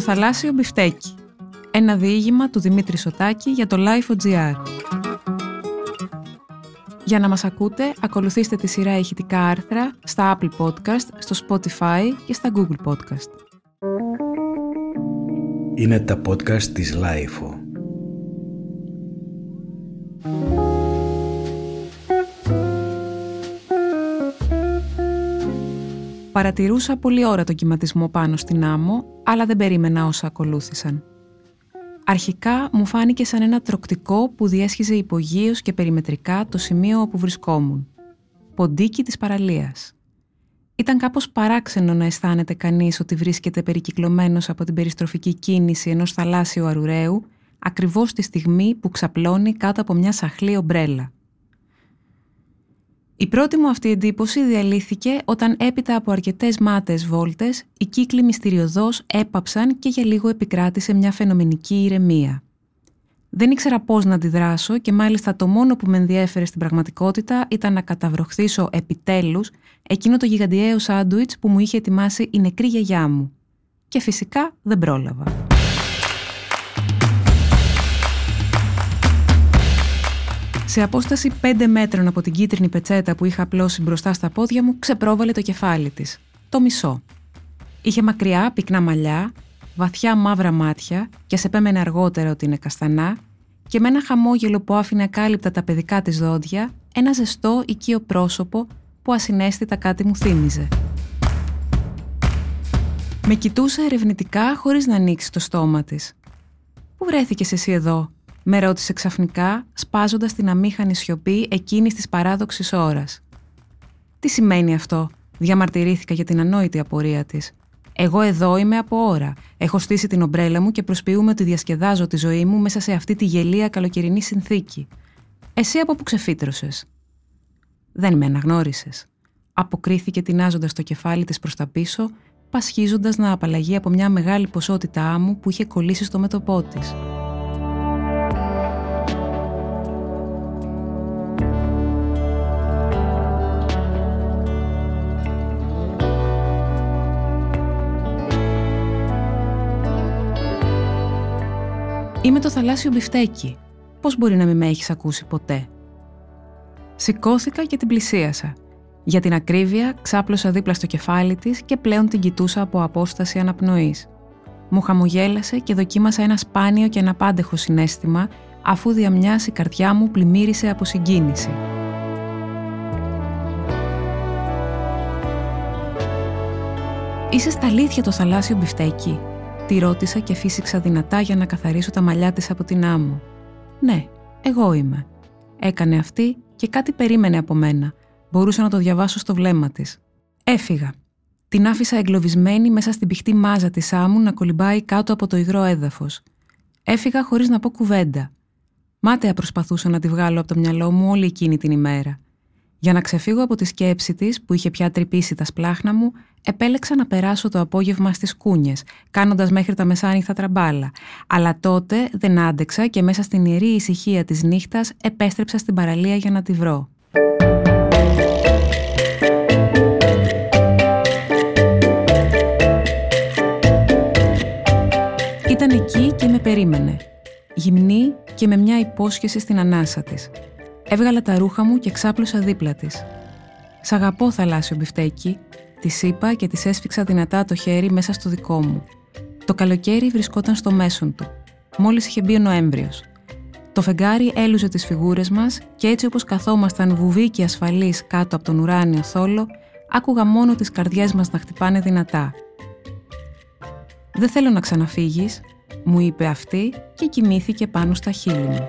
Το θαλάσσιο μπιφτέκι. Ένα διήγημα του Δημήτρη Σωτάκη για το Life.gr. Για να μας ακούτε, ακολουθήστε τη σειρά ηχητικά άρθρα στα Apple Podcast, στο Spotify και στα Google Podcast. Είναι τα podcast της Life. Παρατηρούσα πολλή ώρα τον κυματισμό πάνω στην άμμο, αλλά δεν περίμενα όσα ακολούθησαν. Αρχικά μου φάνηκε σαν ένα τροκτικό που διέσχιζε υπογείως και περιμετρικά το σημείο όπου βρισκόμουν. Ποντίκι της παραλίας. Ήταν κάπως παράξενο να αισθάνεται κανείς ότι βρίσκεται περικυκλωμένος από την περιστροφική κίνηση ενός θαλάσσιου αρουραίου ακριβώς τη στιγμή που ξαπλώνει κάτω από μια σαχλή ομπρέλα. Η πρώτη μου αυτή εντύπωση διαλύθηκε όταν έπειτα από αρκετές μάτες βόλτες οι κύκλοι μυστηριωδώς έπαψαν και για λίγο επικράτησε μια φαινομενική ηρεμία. Δεν ήξερα πώς να αντιδράσω και μάλιστα το μόνο που με ενδιέφερε στην πραγματικότητα ήταν να καταβροχθήσω επιτέλους εκείνο το γιγαντιαίο σάντουιτς που μου είχε ετοιμάσει η νεκρή γιαγιά μου. Και φυσικά δεν πρόλαβα. Σε απόσταση 5 μέτρων από την κίτρινη πετσέτα που είχα απλώσει μπροστά στα πόδια μου, ξεπρόβαλε το κεφάλι της. Το μισό. Είχε μακριά, πυκνά μαλλιά, βαθιά μαύρα μάτια και σε πέμενε αργότερα ότι είναι καστανά και με ένα χαμόγελο που άφηνε ακάλυπτα τα παιδικά της δόντια, ένα ζεστό οικείο πρόσωπο που ασυναίσθητα κάτι μου θύμιζε. Με κοιτούσε ερευνητικά χωρίς να ανοίξει το στόμα της. «Πού βρέθηκες εσύ εδώ» με ρώτησε ξαφνικά, σπάζοντας την αμήχανη σιωπή εκείνης της παράδοξης ώρας. Τι σημαίνει αυτό, διαμαρτυρήθηκα για την ανόητη απορία της. Εγώ εδώ είμαι από ώρα. Έχω στήσει την ομπρέλα μου και προσποιούμε ότι διασκεδάζω τη ζωή μου μέσα σε αυτή τη γελία καλοκαιρινή συνθήκη. Εσύ από που ξεφύτρωσες; Δεν με αναγνώρισες. Αποκρίθηκε τεινάζοντας το κεφάλι της προς τα πίσω, πασχίζοντας να απαλλαγεί από μια μεγάλη ποσότητα άμμου που είχε κολλήσει στο μέτωπό της. Είμαι το θαλάσσιο μπιφτέκι. Πώς μπορεί να μην με έχεις ακούσει ποτέ; Σηκώθηκα και την πλησίασα. Για την ακρίβεια ξάπλωσα δίπλα στο κεφάλι της και πλέον την κοιτούσα από απόσταση αναπνοής. Μου χαμογέλασε και δοκίμασα ένα σπάνιο και αναπάντεχο συνέστημα αφού διαμιάς η καρδιά μου πλημμύρισε από συγκίνηση. Είσαι στα αλήθεια το θαλάσσιο μπιφτέκι, Τη ρώτησα και φύσηξα δυνατά για να καθαρίσω τα μαλλιά της από την άμμο. «Ναι, εγώ είμαι». Έκανε αυτή και κάτι περίμενε από μένα. Μπορούσα να το διαβάσω στο βλέμμα της. Έφυγα. Την άφησα εγκλωβισμένη μέσα στην πηχτή μάζα της άμμου να κολυμπάει κάτω από το υγρό έδαφος. Έφυγα χωρίς να πω κουβέντα. Μάταια προσπαθούσα να τη βγάλω από το μυαλό μου όλη εκείνη την ημέρα. Για να ξεφύγω από τη σκέψη της που είχε πια τρυπήσει τα σπλάχνα μου, επέλεξα να περάσω το απόγευμα στις κούνιες, κάνοντας μέχρι τα μεσάνυχτα τραμπάλα. Αλλά τότε δεν άντεξα και μέσα στην ιερή ησυχία της νύχτας επέστρεψα στην παραλία για να τη βρω. Ήταν εκεί και με περίμενε. Γυμνή και με μια υπόσχεση στην ανάσα της. Έβγαλα τα ρούχα μου και ξάπλωσα δίπλα της. Σ' αγαπώ, θαλάσσιο μπιφτέκι, τη είπα και της έσφιξα δυνατά το χέρι μέσα στο δικό μου. Το καλοκαίρι βρισκόταν στο μέσον του. Μόλις είχε μπει ο Νοέμβριος. Το φεγγάρι έλουζε τις φιγούρες μας και έτσι όπως καθόμασταν βουβοί και ασφαλείς κάτω από τον ουράνιο θόλο, άκουγα μόνο τις καρδιές μας να χτυπάνε δυνατά. Δεν θέλω να ξαναφύγεις, μου είπε αυτή και κοιμήθηκε πάνω στα χείλη μου.